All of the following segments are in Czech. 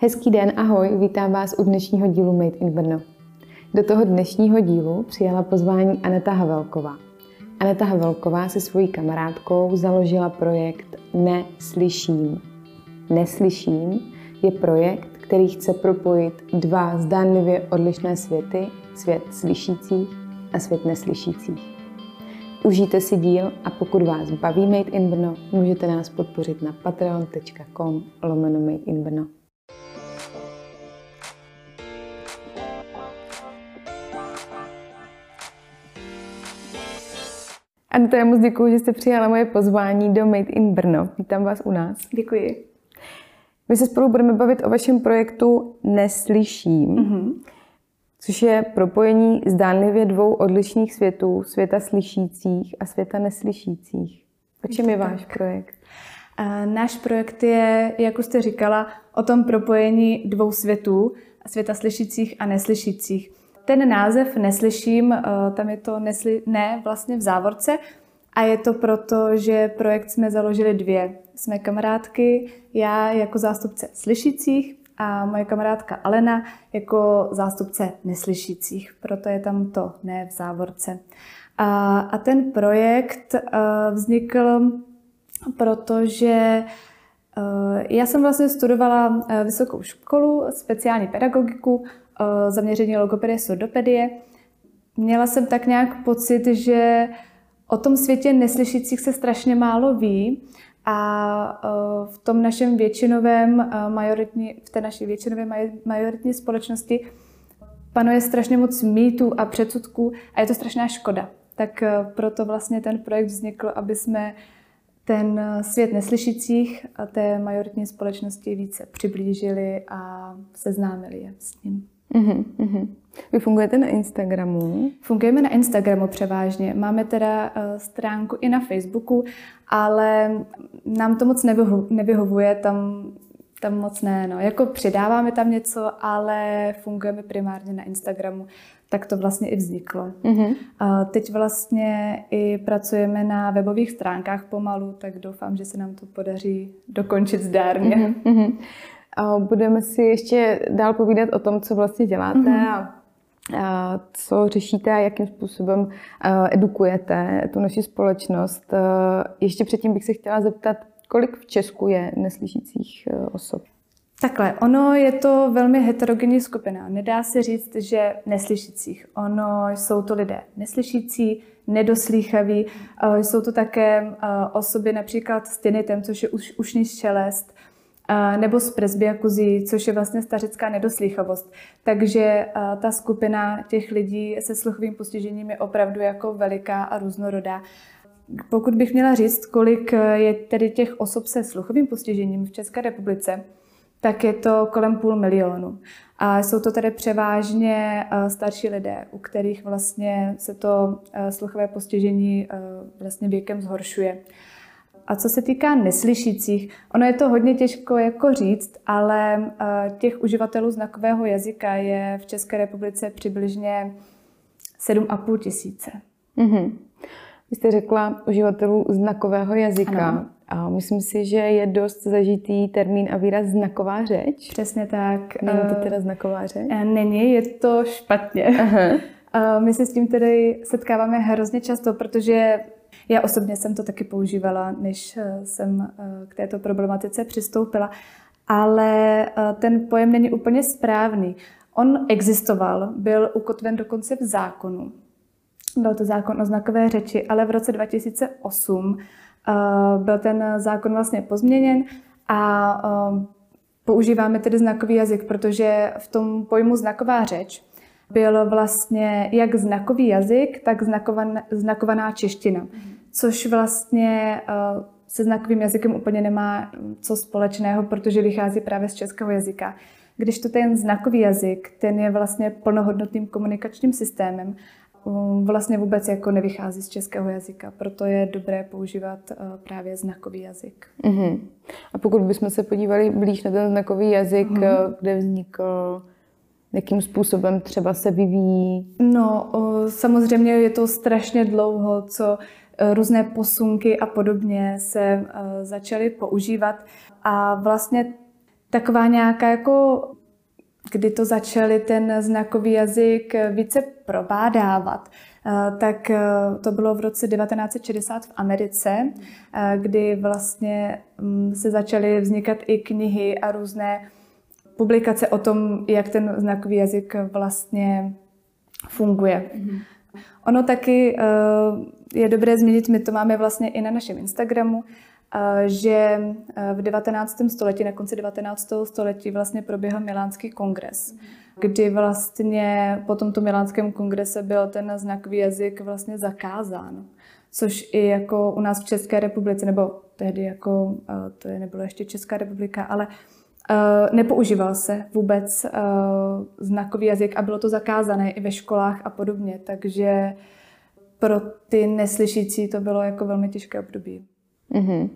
Hezký den, ahoj, vítám vás u dnešního dílu Made in Brno. Do toho dnešního dílu přijala pozvání Aneta Havelková. Aneta Havelková se svojí kamarádkou založila projekt Neslyším. Neslyším je projekt, který chce propojit dva zdánlivě odlišné světy, svět slyšících a svět neslyšících. Užijte si díl a pokud vás baví Made in Brno, můžete nás podpořit na patreon.com lomeno Made in Brno. Anto, já moc děkuji, že jste přijala moje pozvání do Made in Brno. Vítám vás u nás. Děkuji. My se spolu budeme bavit o vašem projektu Neslyším, mm-hmm. což je propojení zdánlivě dvou odlišných světů, světa slyšících a světa neslyšících. O čem je váš projekt? Náš projekt je, jak už jste říkala, o tom propojení dvou světů, světa slyšících a neslyšících. Ten název neslyším, eh, tam je to nesli, ne vlastně v závorce a je to proto, že projekt jsme založili dvě. Jsme kamarádky, já jako zástupce slyšících a moje kamarádka Alena jako zástupce neslyšících. Proto je tam to ne v závorce. A, a ten projekt uh, vznikl, protože uh, já jsem vlastně studovala vysokou školu, speciální pedagogiku zaměření logopedie, surdopedie. Měla jsem tak nějak pocit, že o tom světě neslyšících se strašně málo ví a v tom našem většinovém majoritní, v té naší většinové majoritní společnosti panuje strašně moc mýtů a předsudků a je to strašná škoda. Tak proto vlastně ten projekt vznikl, aby jsme ten svět neslyšících a té majoritní společnosti více přiblížili a seznámili je s ním. Uh-huh, uh-huh. Vy fungujete na Instagramu? Fungujeme na Instagramu převážně. Máme teda uh, stránku i na Facebooku, ale nám to moc nevyho- nevyhovuje, tam, tam moc ne. No. Jako přidáváme tam něco, ale fungujeme primárně na Instagramu. Tak to vlastně i vzniklo. Uh, teď vlastně i pracujeme na webových stránkách pomalu, tak doufám, že se nám to podaří dokončit zdárně. Uh-huh, uh-huh. Budeme si ještě dál povídat o tom, co vlastně děláte mm-hmm. a a co řešíte a jakým způsobem edukujete tu naši společnost. Ještě předtím bych se chtěla zeptat, kolik v Česku je neslyšících e, osob? Takhle, ono je to velmi heterogenní skupina. Nedá se říct, že neslyšících. Ono jsou to lidé neslyšící, nedoslýchaví, jsou to také osoby například s tinitem, což je už, ušní šelest, nebo z presbyakuzí, což je vlastně stařická nedoslýchavost. Takže ta skupina těch lidí se sluchovým postižením je opravdu jako veliká a různorodá. Pokud bych měla říct, kolik je tedy těch osob se sluchovým postižením v České republice, tak je to kolem půl milionu. A jsou to tedy převážně starší lidé, u kterých vlastně se to sluchové postižení vlastně věkem zhoršuje. A co se týká neslyšících, ono je to hodně těžko jako říct, ale eh, těch uživatelů znakového jazyka je v České republice přibližně 7,5 tisíce. Mm-hmm. Vy jste řekla uživatelů znakového jazyka. Ano. A myslím si, že je dost zažitý termín a výraz znaková řeč. Přesně tak. Není to eh, teda znaková řeč? Eh, není, je to špatně. Aha. My se s tím tedy setkáváme hrozně často, protože já osobně jsem to taky používala, než eh, jsem eh, k této problematice přistoupila, ale eh, ten pojem není úplně správný. On existoval, byl ukotven dokonce v zákonu. Byl to zákon o znakové řeči, ale v roce 2008 byl ten zákon vlastně pozměněn a používáme tedy znakový jazyk, protože v tom pojmu znaková řeč byl vlastně jak znakový jazyk, tak znakovan, znakovaná čeština. Mm což vlastně eh, se znakovým jazykem úplně nemá co společného, protože vychází právě z českého jazyka. Když to ten znakový jazyk, ten je vlastně plnohodnotným komunikačním systémem, um, vlastně vůbec jako nevychází z českého jazyka, proto je dobré používat eh, právě znakový jazyk. Uh-huh. A pokud bychom se podívali blíž na ten znakový jazyk, uh-huh. kde vznikl, jakým způsobem třeba se vyvíjí? No, samozřejmě je to strašně dlouho, co různé posunky a podobně se eh, začaly používat. A vlastně taková nějaká jako kdy to začali ten znakový jazyk více probádávat, eh, tak eh, to bylo v roce 1960 v Americe, eh, kdy vlastně mm, se začaly vznikat i knihy a různé publikace o tom, jak ten znakový jazyk vlastně funguje. Mm-hmm. Ono taky je dobré zmínit, my to máme vlastně i na našem Instagramu, že v 19. století, na konci 19. století vlastně proběhl Milánský kongres, kdy vlastně po tomto Milánském kongrese byl ten znakový jazyk vlastně zakázán. Což i jako u nás v České republice, nebo tehdy jako, to je nebylo ještě Česká republika, ale nepoužíval se vůbec znakový jazyk a bylo to zakázané i ve školách a podobně, takže pro ty neslyšící to bylo jako velmi těžké období. Mm-hmm.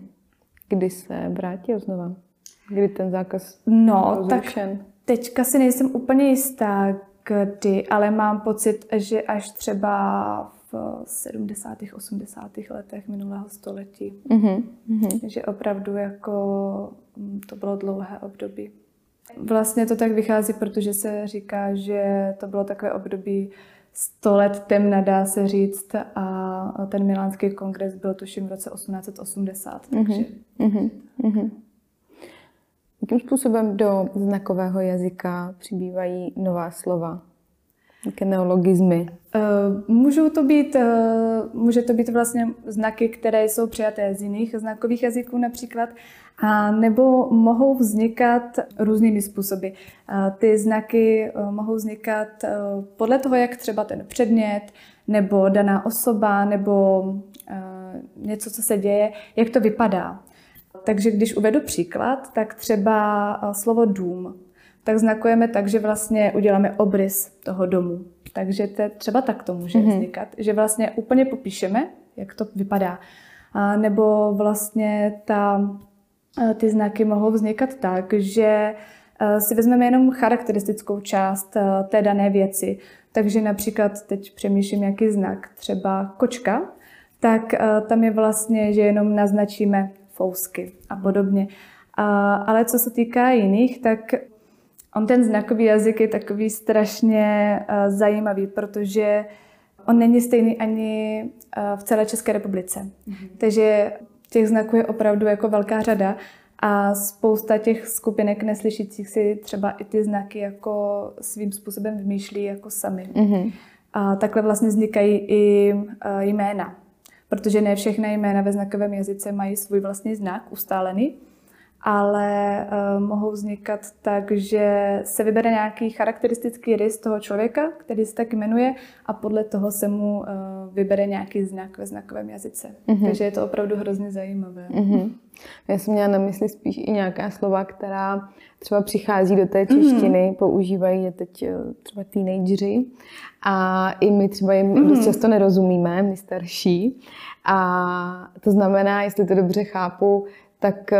Kdy se vrátil znova? Kdy ten zákaz No, tak teďka si nejsem úplně jistá, kdy, ale mám pocit, že až třeba v 70. 80. letech minulého století. Mm-hmm. Že opravdu jako mm, to bylo dlouhé období. Vlastně to tak vychází, protože se říká, že to bylo takové období 100 let temna, dá se říct, a ten milánský kongres byl tuším v roce 1880. Mhm, takže... Mm-hmm. Mm-hmm. Jakým způsobem do znakového jazyka přibývají nová slova? Jaké neologizmy? Uh, můžou to být, uh, může to být vlastně znaky, které jsou přijaté z jiných znakových jazyků například, a nebo mohou vznikat různými způsoby. Ty znaky mohou vznikat podle toho, jak třeba ten předmět, nebo daná osoba, nebo něco, co se děje, jak to vypadá. Takže když uvedu příklad, tak třeba slovo dům, tak znakujeme tak, že vlastně uděláme obrys toho domu. Takže to třeba tak to může mm-hmm. vznikat, že vlastně úplně popíšeme, jak to vypadá. A nebo vlastně ta Eh, ty znaky mohou vznikat tak, že eh, si vezmeme jenom charakteristickou část eh, té dané věci. Takže například teď přemýšlím nějaký znak, třeba kočka, tak tam je vlastně, že jenom naznačíme fousky a podobně. Ale co se týká jiných, tak on ten znakový jazyk je takový strašně zajímavý, protože on není stejný ani v celé České republice. Mm-hmm. Takže těch znaků je opravdu jako velká řada a spousta těch skupinek neslyšících si třeba i ty znaky jako svým způsobem vymýšlí jako sami. Mm-hmm. A takhle vlastně vznikají i e, jména, protože ne všechny jména ve znakovém jazyce mají svůj vlastní znak ustálený ale uh, mohou vznikat tak, že se vybere nějaký charakteristický rys toho člověka, který se tak jmenuje a podle toho se mu uh, vybere nějaký znak ve znakovém jazyce. Mm-hmm. Takže je to opravdu hrozně zajímavé. Mm-hmm. Já jsem měla na mysli spíš i nějaká slova, která třeba přichází do té češtiny, mm-hmm. používají je teď eh, třeba teenageři a i my třeba jim mm-hmm. dost často nerozumíme, my starší. A to znamená, jestli to dobře chápu, tak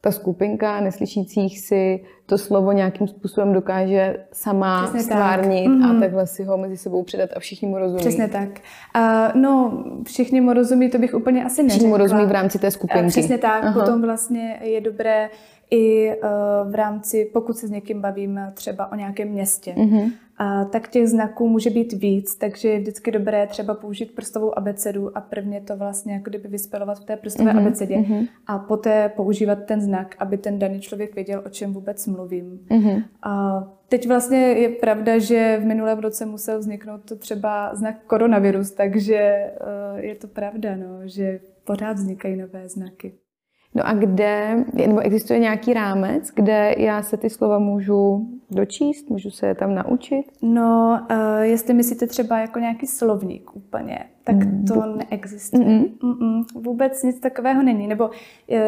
ta skupinka neslyšících si to slovo nějakým způsobem dokáže sama Přesně stvárnit tak. a mhm. takhle si ho mezi sebou předat a všichni mu rozumí. Přesně tak. Uh, no, všichni mu rozumí, to bych úplně asi neřekla. Všichni mu rozumí v rámci té skupinky. Uh, přesně tak. Aha. Potom vlastně je dobré i uh, v rámci, pokud se s někým bavím třeba o nějakém městě, uh-huh. a, tak těch znaků může být víc, takže je vždycky dobré třeba použít prstovou abecedu a prvně to vlastně jako kdyby vyspelovat v té prstové uh-huh. abecedě uh-huh. a poté používat ten znak, aby ten daný člověk věděl, o čem vůbec mluvím. Uh-huh. A teď vlastně je pravda, že v minulém roce musel vzniknout to třeba znak koronavirus, takže uh, je to pravda, no, že pořád vznikají nové znaky. No a kde, nebo existuje nějaký rámec, kde já se ty slova můžu dočíst, můžu se je tam naučit? No, uh, jestli myslíte třeba jako nějaký slovník úplně, tak to mm. neexistuje. Mm-mm. Mm-mm, vůbec nic takového není. Nebo uh,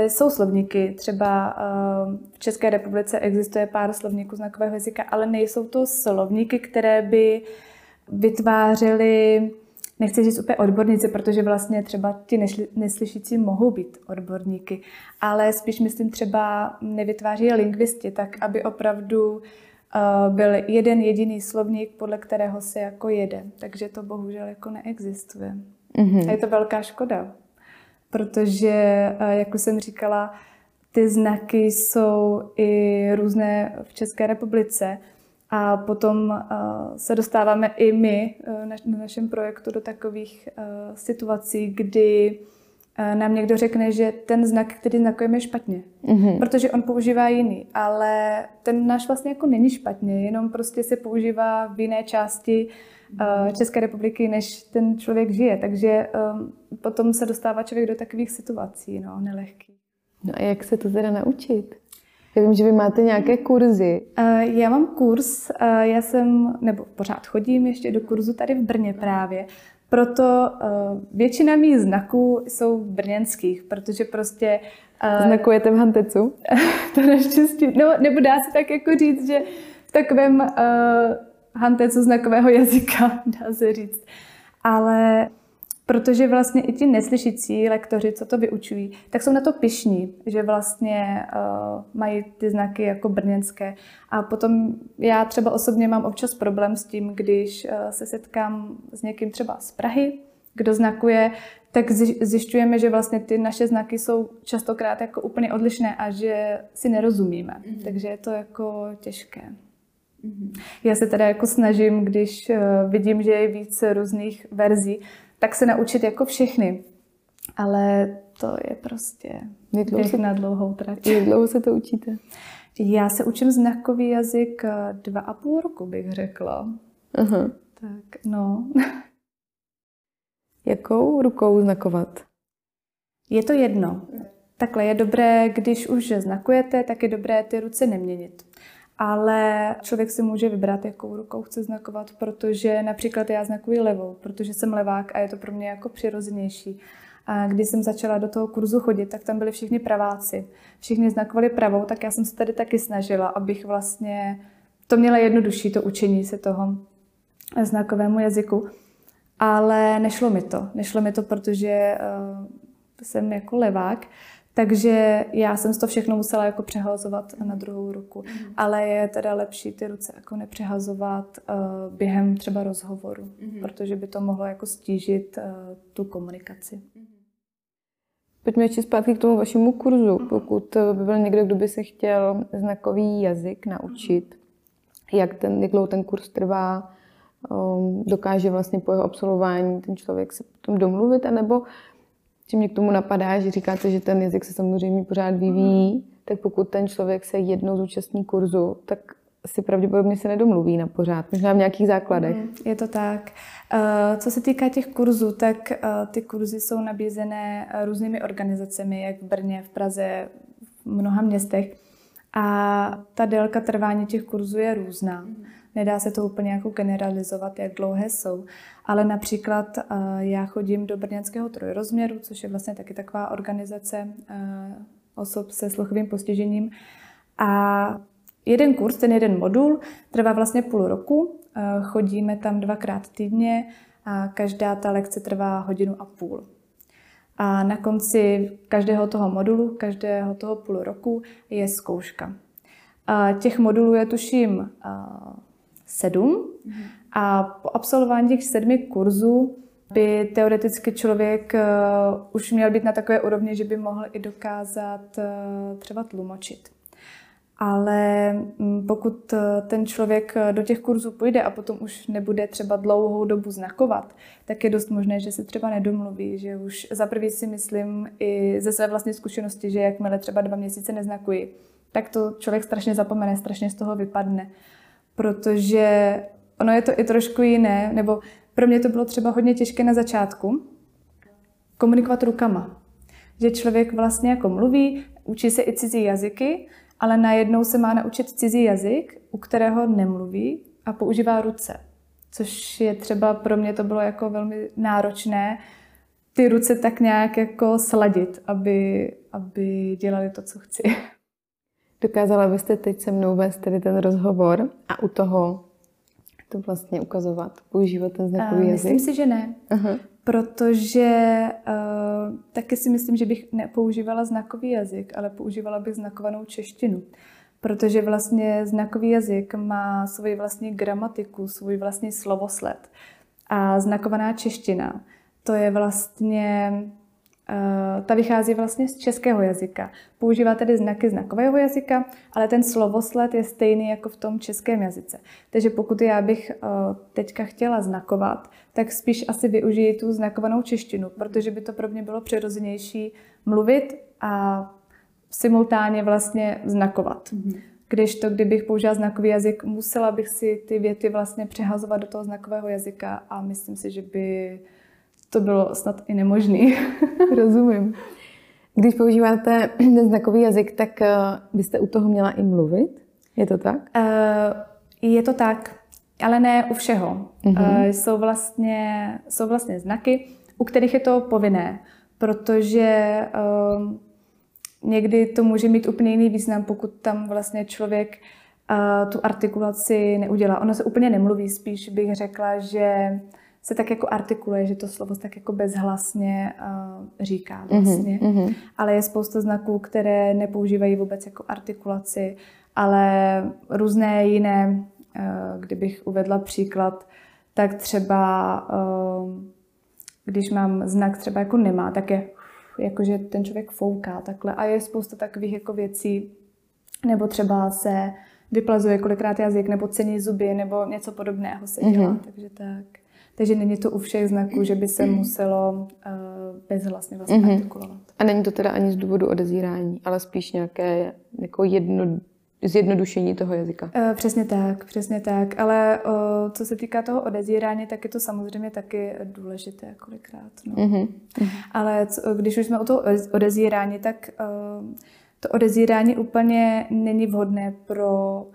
jsou slovníky, třeba uh, v České republice existuje pár slovníků znakového jazyka, ale nejsou to slovníky, které by vytvářely nechci říct úplně odborníci, protože vlastně třeba ti neslyšící mohou být odborníky, ale spíš myslím třeba nevytváří lingvisti, tak aby opravdu uh, byl jeden jediný slovník, podle kterého se jako jede. Takže to bohužel jako neexistuje. Mm-hmm. A je to velká škoda, protože, uh, jak už jsem říkala, ty znaky jsou i různé v České republice. A potom uh, se dostáváme i my uh, na, na našem projektu do takových uh, situací, kdy nám někdo řekne, že ten znak, který znakujeme, je špatně. Mm-hmm. Protože on používá jiný, ale ten náš vlastně jako není špatně, jenom prostě se používá v jiné části České republiky, než ten člověk žije. Takže potom se dostává člověk do takových situací, no, nelehkých. No a jak se to teda naučit? Já vím, že vy máte nějaké kurzy. Já mám kurz, já jsem, nebo pořád chodím ještě do kurzu tady v Brně právě, proto uh, většina mých znaků jsou brněnských, protože prostě... Uh, Znakujete v Hantecu? to naštěstí, no nebo dá se tak jako říct, že v takovém uh, Hantecu znakového jazyka, dá se říct. Ale protože vlastně i ti neslyšící lektoři, co to vyučují, tak jsou na to pišní, že vlastně uh, mají ty znaky jako brněnské. A potom já třeba osobně mám občas problém s tím, když uh, se setkám s někým třeba z Prahy, kdo znakuje, tak zjišťujeme, že vlastně ty naše znaky jsou častokrát jako úplně odlišné a že si nerozumíme. Mm-hmm. Takže je to jako těžké. Mm-hmm. Já se teda jako snažím, když uh, vidím, že je víc různých verzí, tak se naučit jako všechny. Ale to je prostě běh na dlouhou trať. Jak dlouho se to učíte? Já se učím znakový jazyk eh, dva a půl roku, bych řekla. Aha. Tak, no. Jakou rukou znakovat? Je to jedno. Takhle je dobré, když už znakujete, tak je dobré ty ruce neměnit ale člověk si může vybrat, jakou rukou chce znakovat, protože například já znakuji levou, protože jsem levák a je to pro mě jako přirozenější. A když jsem začala do toho kurzu chodit, tak tam byli všichni praváci. Všichni znakovali pravou, tak já jsem se tady taky snažila, abych vlastně to měla jednodušší, to učení se toho znakovému jazyku. Ale nešlo mi to. Nešlo mi to, protože uh, jsem jako levák takže já jsem to všechno musela jako přehazovat na druhou ruku. Mm. Ale je teda lepší ty ruce jako nepřehazovat uh, během třeba rozhovoru, mm. protože by to mohlo jako stížit uh, tu komunikaci. Mm. Pojďme ještě zpátky k tomu vašemu kurzu. Mm. Pokud by byl někdo, kdo by se chtěl znakový jazyk naučit, mm. jak, ten, jak dlouho ten kurz trvá, um, dokáže vlastně po jeho absolvování ten člověk se potom domluvit, anebo že mě k tomu napadá, že říkáte, že ten jazyk se samozřejmě pořád vyvíjí, mm. tak pokud ten člověk se jednou zúčastní kurzu, tak si pravděpodobně se nedomluví na pořád, možná v nějakých základech. Mm, je to tak. Eh, co se týká těch kurzů, tak eh, ty kurzy jsou nabízené různými organizacemi, jak v Brně, v Praze, v mnoha městech. A ta délka trvání těch kurzů je různá. Nedá se to úplně jako generalizovat, jak dlouhé jsou. Ale například uh, já chodím do Brněnského trojrozměru, což je vlastně taky taková organizace uh, osob se sluchovým postižením. A jeden kurz, ten jeden modul, trvá vlastně půl roku. Uh, chodíme tam dvakrát týdně a každá ta lekce trvá hodinu a půl. A na konci každého toho modulu, každého toho půl roku je zkouška. A těch modulů je tuším sedm. Mm-hmm. A po absolvování těch sedmi kurzů by teoreticky člověk uh, už měl být na takové úrovni, že by mohl i dokázat uh, třeba tlumočit. Ale um, pokud uh, ten člověk do těch kurzů půjde a potom už nebude třeba dlouhou dobu znakovat, tak je dost možné, že se třeba nedomluví, že už za prvý si myslím i ze své vlastní zkušenosti, že jakmile třeba dva měsíce neznakuji, tak to člověk strašně zapomene, strašně z toho vypadne protože ono je to i trošku jiné, nebo pro mě to bylo třeba hodně těžké na začátku, komunikovat rukama. Že člověk vlastně jako mluví, učí se i cizí jazyky, ale najednou se má naučit cizí jazyk, u kterého nemluví a používá ruce. Což je třeba pro mě to bylo jako velmi náročné, ty ruce tak nějak jako sladit, aby, aby dělali to, co chci. Dokázala byste teď se mnou vést tedy ten rozhovor a u toho to vlastně ukazovat, používat ten znakový uh, jazyk? Myslím si, že ne. Uh-huh. Protože uh, taky si myslím, že bych nepoužívala znakový jazyk, ale používala bych znakovanou češtinu. Protože vlastně znakový jazyk má svoji vlastní gramatiku, svůj vlastní slovosled. A znakovaná čeština, to je vlastně ta vychází vlastně z českého jazyka. Používá tedy znaky znakového jazyka, ale ten slovosled je stejný jako v tom českém jazyce. Takže pokud já bych uh, teďka chtěla znakovat, tak spíš asi využiji tu znakovanou češtinu, protože by to pro mě bylo přirozenější mluvit a simultánně vlastně znakovat. Mm-hmm. Když to, kdybych použila znakový jazyk, musela bych si ty věty vlastně přehazovat do toho znakového jazyka a myslím si, že by to bylo snad i nemožný. Rozumím. Když používáte ten znakový jazyk, tak uh, byste u toho měla i mluvit? Je to tak? Uh, je to tak, ale ne u všeho. Uh-huh. Uh, jsou, vlastně, jsou vlastně znaky, u kterých je to povinné, protože uh, někdy to může mít úplně jiný význam, pokud tam vlastně člověk uh, tu artikulaci neudělá. Ono se úplně nemluví, spíš bych řekla, že se tak jako artikuluje, že to slovo tak jako bezhlasně uh, říká mhm, vlastně. Mm-hmm. Ale je spousta znaků, které nepoužívají vůbec jako artikulaci, ale různé jiné, uh, kdybych uvedla příklad, tak třeba uh, když mám znak třeba jako nemá, tak je jakože ten člověk fouká takhle a je spousta takových jako věcí, nebo třeba se vyplazuje kolikrát jazyk, nebo cení zuby, nebo něco podobného se dělá, mm-hmm. takže tak. Takže není to u všech znaků, že by se muselo uh, bezhlasně vlastně mm-hmm. artikulovat. A není to teda ani z důvodu odezírání, ale spíš nějaké jako jedno, zjednodušení toho jazyka. Uh, přesně tak, přesně tak. Ale uh, co se týká toho odezírání, tak je to samozřejmě taky důležité kolikrát. No. Mm-hmm. Ale co, když už jsme o to odezírání, tak uh, to odezírání úplně není vhodné pro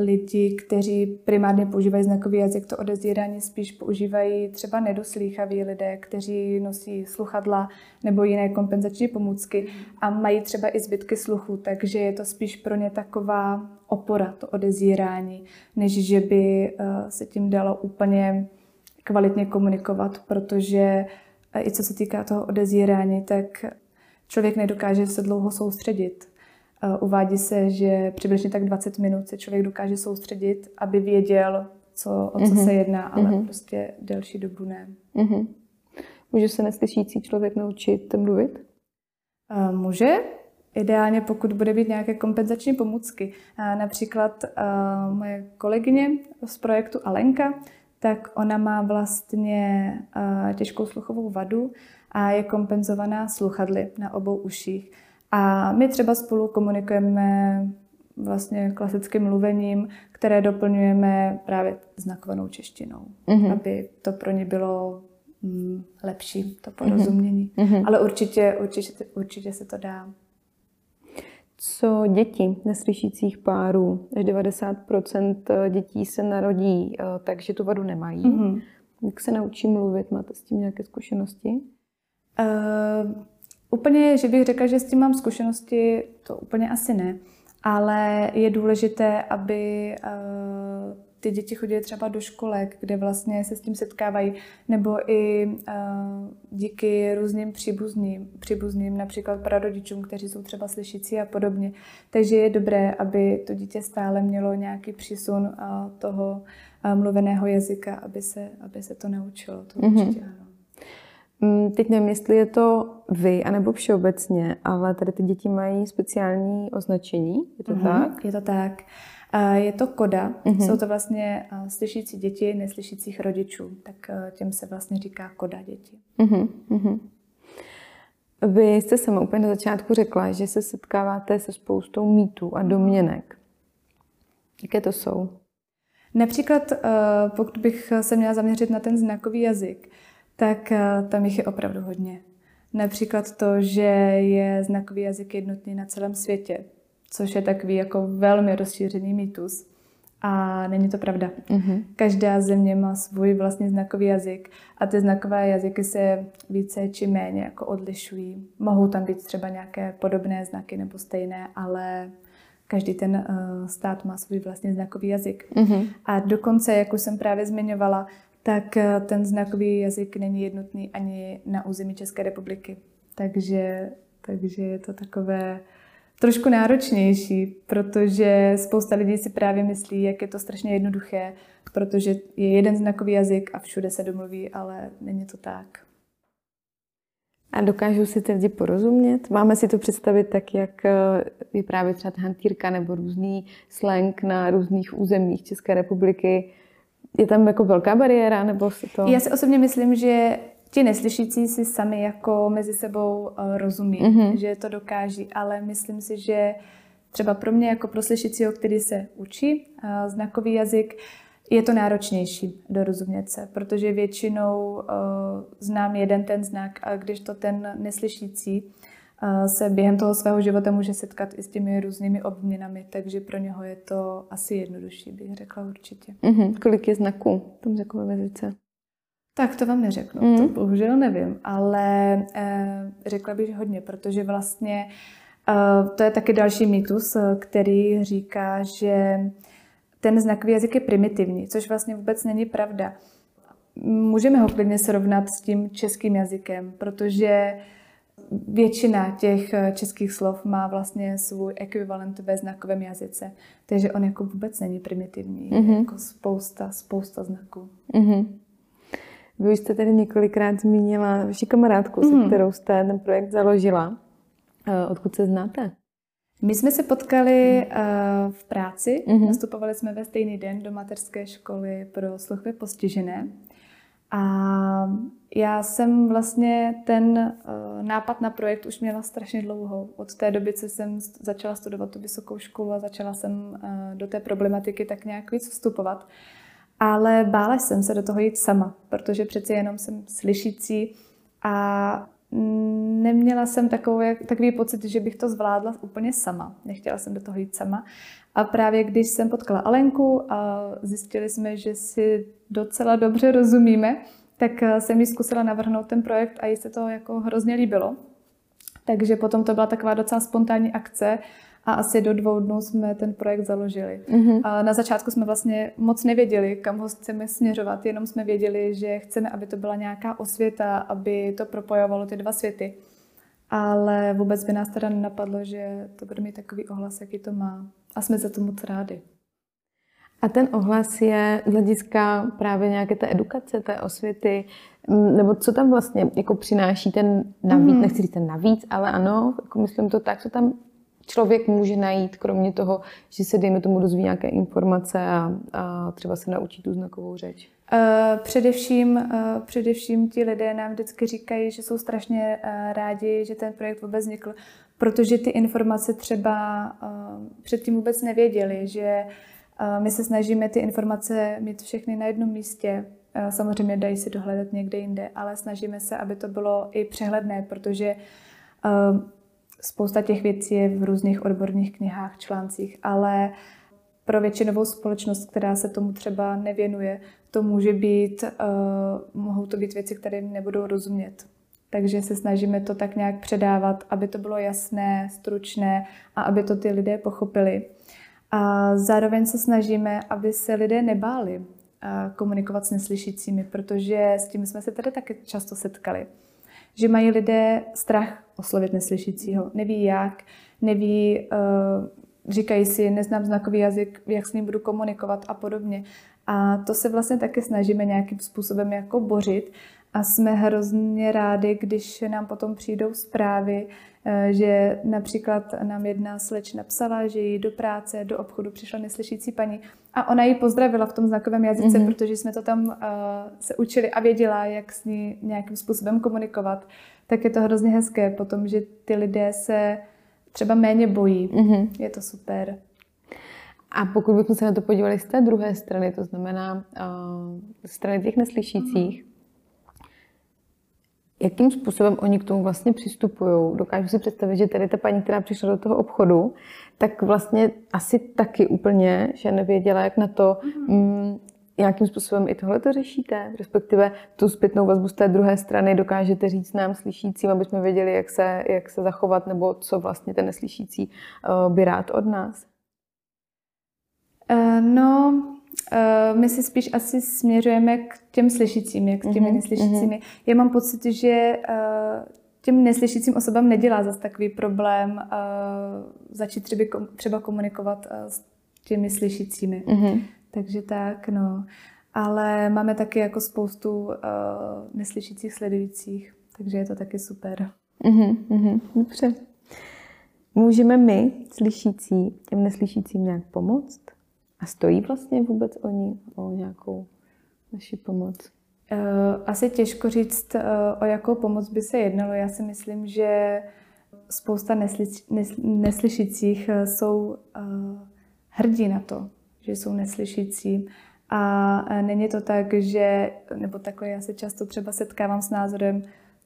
lidi, kteří primárně používají znakový jazyk, to odezírání spíš používají třeba nedoslýchaví lidé, kteří nosí sluchadla nebo jiné kompenzační pomůcky a mají třeba i zbytky sluchu, takže je to spíš pro ně taková opora, to odezírání, než že by eh, se tím dalo úplně kvalitně komunikovat, protože eh, i co se týká toho odezírání, tak člověk nedokáže se dlouho soustředit Uvádí se, že přibližně tak 20 minut se člověk dokáže soustředit, aby věděl, co, o co mm-hmm. se jedná, ale mm-hmm. prostě delší dobu ne. Mm-hmm. Může se neslyšící člověk naučit mluvit? Může, ideálně pokud bude být nějaké kompenzační pomůcky. Například moje kolegyně z projektu Alenka, tak ona má vlastně těžkou sluchovou vadu a je kompenzovaná sluchadly na obou uších. A my třeba spolu komunikujeme vlastně klasickým mluvením, které doplňujeme právě znakovanou češtinou, mm-hmm. aby to pro ně bylo mm, lepší, to porozumění. Mm-hmm. Ale určitě, určitě, určitě se to dá. Co děti neslyšících párů, až 90% dětí se narodí, eh, takže tu vadu nemají. Mm-hmm. Jak se naučí mluvit? Máte s tím nějaké zkušenosti? Uh, Úplně, že bych řekla, že s tím mám zkušenosti, to úplně asi ne, ale je důležité, aby uh, ty děti chodily třeba do školek, kde vlastně se s tím setkávají, nebo i uh, díky různým příbuzným, příbuzným, například prarodičům, kteří jsou třeba slyšící a podobně. Takže je dobré, aby to dítě stále mělo nějaký přísun uh, toho uh, mluveného jazyka, aby se, aby se to naučilo. To mm-hmm. určitě ano. Mm, teď nevím, jestli je to vy, anebo všeobecně, ale tady ty děti mají speciální označení, je to uh-huh, tak? Je to tak. Je to koda, uh-huh. jsou to vlastně slyšící děti neslyšících rodičů, tak těm se vlastně říká koda děti. Uh-huh. Vy jste sama úplně na začátku řekla, že se setkáváte se spoustou mýtů a domněnek. Jaké to jsou? Například, pokud bych se měla zaměřit na ten znakový jazyk, tak eh, tam jich je opravdu hodně. Například to, že je znakový jazyk jednotný na celém světě, což je takový jako velmi rozšířený mýtus. A není to pravda. Mm-hmm. Každá země má svůj vlastní znakový jazyk a ty znakové jazyky se více či méně jako odlišují. Mohou tam být třeba nějaké podobné znaky nebo stejné, ale každý ten uh, stát má svůj vlastní znakový jazyk. Mm-hmm. A dokonce, jak už jsem právě zmiňovala, tak eh, ten znakový jazyk není jednotný ani na území České republiky. Takže, takže je to takové trošku náročnější, protože spousta lidí si právě myslí, jak je to strašně jednoduché, protože je jeden znakový jazyk a všude se domluví, ale není to tak. A dokážou si ty lidi porozumět? Máme si to představit tak, jak eh, je právě třeba hantýrka nebo různý slang na různých územích České republiky. Je tam jako velká bariéra? Nebo se to... Já si osobně myslím, že ti neslyšící si sami jako mezi sebou eh, rozumí, mm-hmm. že to dokáží, ale myslím si, že třeba pro mě jako pro slyšícího, který se učí eh, znakový jazyk, je to náročnější dorozumět se, protože většinou uh, znám jeden ten znak, a když to ten neslyšící se během toho svého života může setkat i s těmi různými obměnami, takže pro něho je to asi jednodušší, bych řekla určitě. Mm-hmm. Kolik je znaků v tom znakovém jazyce? Tak to vám neřeknu, mm. to bohužel nevím, ale uh, řekla bych hodně, protože vlastně uh, to je taky další mýtus, který říká, že ten znakový jazyk je primitivní, což vlastně vůbec není pravda. Můžeme ho klidně srovnat s tím českým jazykem, protože většina těch eh, českých slov má vlastně svůj ekvivalent ve znakovém jazyce. Takže on jako vůbec není primitivní. Mm-hmm. Jako spousta, spousta znaků. Mm-hmm. Vy jste tady několikrát zmínila vaši kamarádku, mm-hmm. se kterou jste ten projekt založila. Eh, odkud se znáte? My jsme se potkali uh, v práci, mm-hmm. nastupovali jsme ve stejný den do mateřské školy pro sluchově postižené. A já jsem vlastně ten uh, nápad na projekt už měla strašně dlouho. Od té doby, co jsem začala studovat tu vysokou školu a začala jsem uh, do té problematiky tak nějak víc vstupovat. Ale bála jsem se do toho jít sama, protože přeci jenom jsem slyšící a neměla jsem takový, takový pocit, že bych to zvládla úplně sama. Nechtěla jsem do toho jít sama. A právě když jsem potkala Alenku a zjistili jsme, že si docela dobře rozumíme, tak eh, jsem jí zkusila navrhnout ten projekt a jí se to jako hrozně líbilo. Takže potom to byla taková docela spontánní akce a asi do dvou dnů jsme ten projekt založili. Mm-hmm. A na začátku jsme vlastně moc nevěděli, kam ho chceme směřovat, jenom jsme věděli, že chceme, aby to byla nějaká osvěta, aby to propojovalo ty dva světy. Ale vůbec by nás teda nenapadlo, že to bude mít takový ohlas, jaký to má. A jsme za to moc rádi. A ten ohlas je z hlediska právě nějaké té edukace, té osvěty, nebo co tam vlastně jako přináší ten navíc, mm. nechci říct ten navíc, ale ano, jako myslím to tak, co tam člověk může najít, kromě toho, že se, dejme tomu, dozví nějaké informace a, a třeba se naučí tu znakovou řeč? Uh, především, uh, především ti lidé nám vždycky říkají, že jsou strašně uh, rádi, že ten projekt vůbec vznikl, protože ty informace třeba předtím vůbec nevěděli, že my se snažíme ty informace mít všechny na jednom místě. Samozřejmě dají si dohledat někde jinde, ale snažíme se, aby to bylo i přehledné, protože Spousta těch věcí je v různých odborných knihách, článcích, ale pro většinovou společnost, která se tomu třeba nevěnuje, to může být, uh, mohou to být věci, které nebudou rozumět. Takže se snažíme to tak nějak předávat, aby to bylo jasné, stručné a aby to ty lidé pochopili. A zároveň se snažíme, aby se lidé nebáli uh, komunikovat s neslyšícími, protože s tím jsme se tady také často setkali že mají lidé strach oslovit neslyšícího. Neví jak, neví, uh, říkají si, neznám znakový jazyk, jak s ním budu komunikovat a podobně. A to se vlastně taky snažíme nějakým způsobem jako bořit a jsme hrozně rádi, když nám potom přijdou zprávy, Eh, že například nám jedna sleč napsala, že jí do práce, do obchodu přišla neslyšící paní a ona ji pozdravila v tom znakovém jazyce, mm-hmm. protože jsme to tam uh, se učili a věděla, jak s ní nějakým způsobem komunikovat. Tak je to hrozně hezké potom, že ty lidé se třeba méně bojí. Mm-hmm. Je to super. A pokud bychom se na to podívali z té druhé strany, to znamená uh, strany těch neslyšících, mm-hmm jakým způsobem oni k tomu vlastně přistupují. Dokážu si představit, že tady ta paní, která přišla do toho obchodu, tak vlastně asi taky úplně, že nevěděla, jak na to, mm, mm jakým způsobem i tohle to řešíte, respektive tu zpětnou vazbu z té druhé strany dokážete říct nám slyšícím, aby jsme věděli, jak se, jak se zachovat, nebo co vlastně ten neslyšící uh, by rád od nás? Uh, no, my si spíš asi směřujeme k těm slyšícím, jak s těmi mm-hmm. neslyšícími. Mm-hmm. Já mám pocit, že uh, těm neslyšícím osobám nedělá zase takový problém uh, začít třeba, třeba komunikovat uh, s těmi slyšícími. Mm-hmm. Takže tak, no. Ale máme taky jako spoustu uh, neslyšících sledujících. takže je to taky super. Mm-hmm, mm-hmm, dobře. Můžeme my, slyšící, těm neslyšícím nějak pomoct? A stojí vlastně vůbec oni o nějakou naši pomoc? Uh, asi těžko říct, uh, o jakou pomoc by se jednalo. Já si myslím, že spousta neslyš, nes, neslyšících uh, jsou hrdí na to, že jsou neslyšící. A není to tak, že, nebo takhle já se často třeba setkávám s názorem,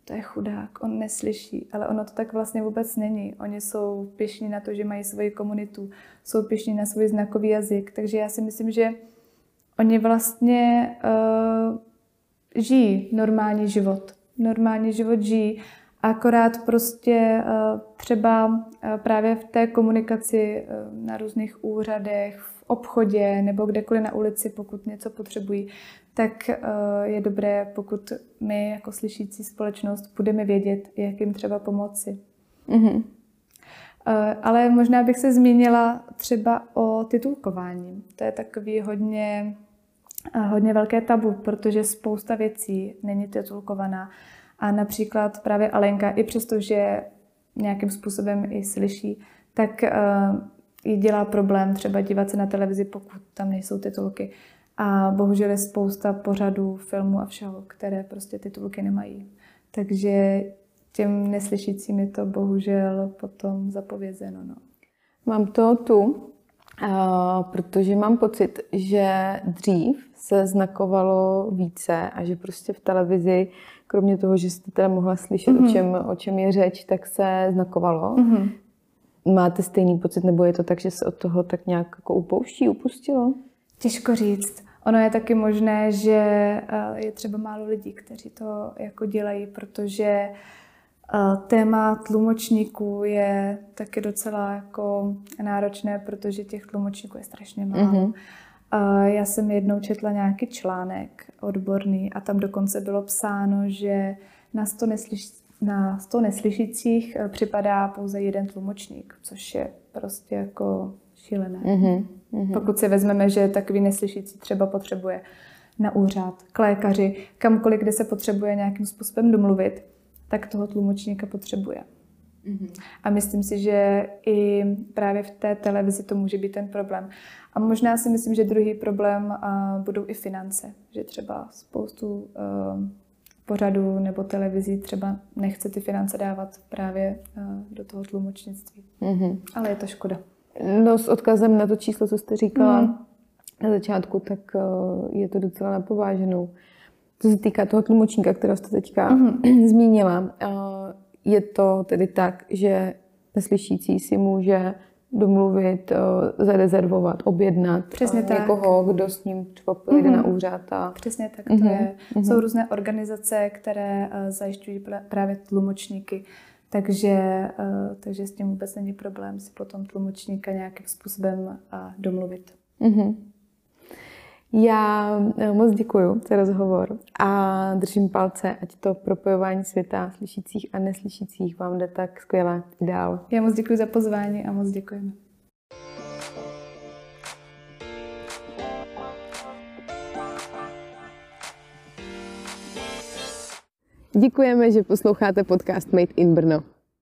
to je chudák, on neslyší, ale ono to tak vlastně vůbec není. Oni jsou pišní na to, že mají svoji komunitu, jsou pišní na svůj znakový jazyk, takže já si myslím, že oni vlastně uh, žijí normální život. Normální život žijí, akorát prostě uh, třeba uh, právě v té komunikaci uh, na různých úřadech, v obchodě nebo kdekoliv na ulici, pokud něco potřebují, tak eh, je dobré, pokud my jako slyšící společnost budeme vědět, jak jim třeba pomoci. Mm-hmm. Ale možná bych se zmínila třeba o titulkování. To je takový hodně, eh, hodně velké tabu, protože spousta věcí není titulkovaná. A například právě Alenka, i přesto, že nějakým způsobem i slyší, tak dělá problém třeba dívat se na televizi, pokud tam nejsou titulky. A bohužel je spousta pořadů, filmů a všeho, které prostě titulky nemají. Takže těm neslyšícím je to bohužel potom zapovězeno. No. Mám to tu, uh, protože mám pocit, že dřív se znakovalo více a že prostě v televizi, kromě toho, že jste teda mohla slyšet, mm-hmm. o, čem, o čem je řeč, tak se znakovalo. Mm-hmm. Máte stejný pocit, nebo je to tak, že se od toho tak nějak jako upouští, upustilo? Těžko říct. Ono je taky možné, že eh, je třeba málo lidí, kteří to jako dělají, protože eh, téma tlumočníků je taky docela jako náročné, protože těch tlumočníků je strašně málo. Mm-hmm. Já jsem jednou četla nějaký článek odborný a tam dokonce bylo psáno, že na 100, neslyš, na 100 neslyšících eh, připadá pouze jeden tlumočník, což je prostě jako šílené. Mm-hmm. Pokud si vezmeme, že takový neslyšící třeba potřebuje na úřad, k lékaři, kamkoliv, kde se potřebuje nějakým způsobem domluvit, tak toho tlumočníka potřebuje. Mm-hmm. A myslím si, že i právě v té televizi to může být ten problém. A možná si myslím, že druhý problém uh, budou i finance. Že třeba spoustu uh, pořadů nebo televizí třeba nechce ty finance dávat právě uh, do toho tlumočnictví. Mm-hmm. Ale je to škoda. No s odkazem na to číslo, co jste říkala mm. na začátku, tak uh, je to docela napováženou. Co se týká toho tlumočníka, kterého jste teďka mm. zmínila, uh, je to tedy tak, že neslyšící si může domluvit, uh, zarezervovat, objednat Přesně uh, někoho, tak. kdo s ním třeba pojede mm-hmm. na úřad. A... Přesně tak to mm-hmm. je. Mm-hmm. Jsou různé organizace, které uh, zajišťují právě tlumočníky. Takže, eh, takže s tím vůbec není problém si potom tlumočníka nějakým způsobem eh, domluvit. Mm-hmm. Já eh, moc děkuji za rozhovor a držím palce, ať to propojování světa slyšících a neslyšících vám jde tak skvěle dál. Já moc děkuji za pozvání a moc děkujeme. Děkujeme, že posloucháte podcast Made in Brno.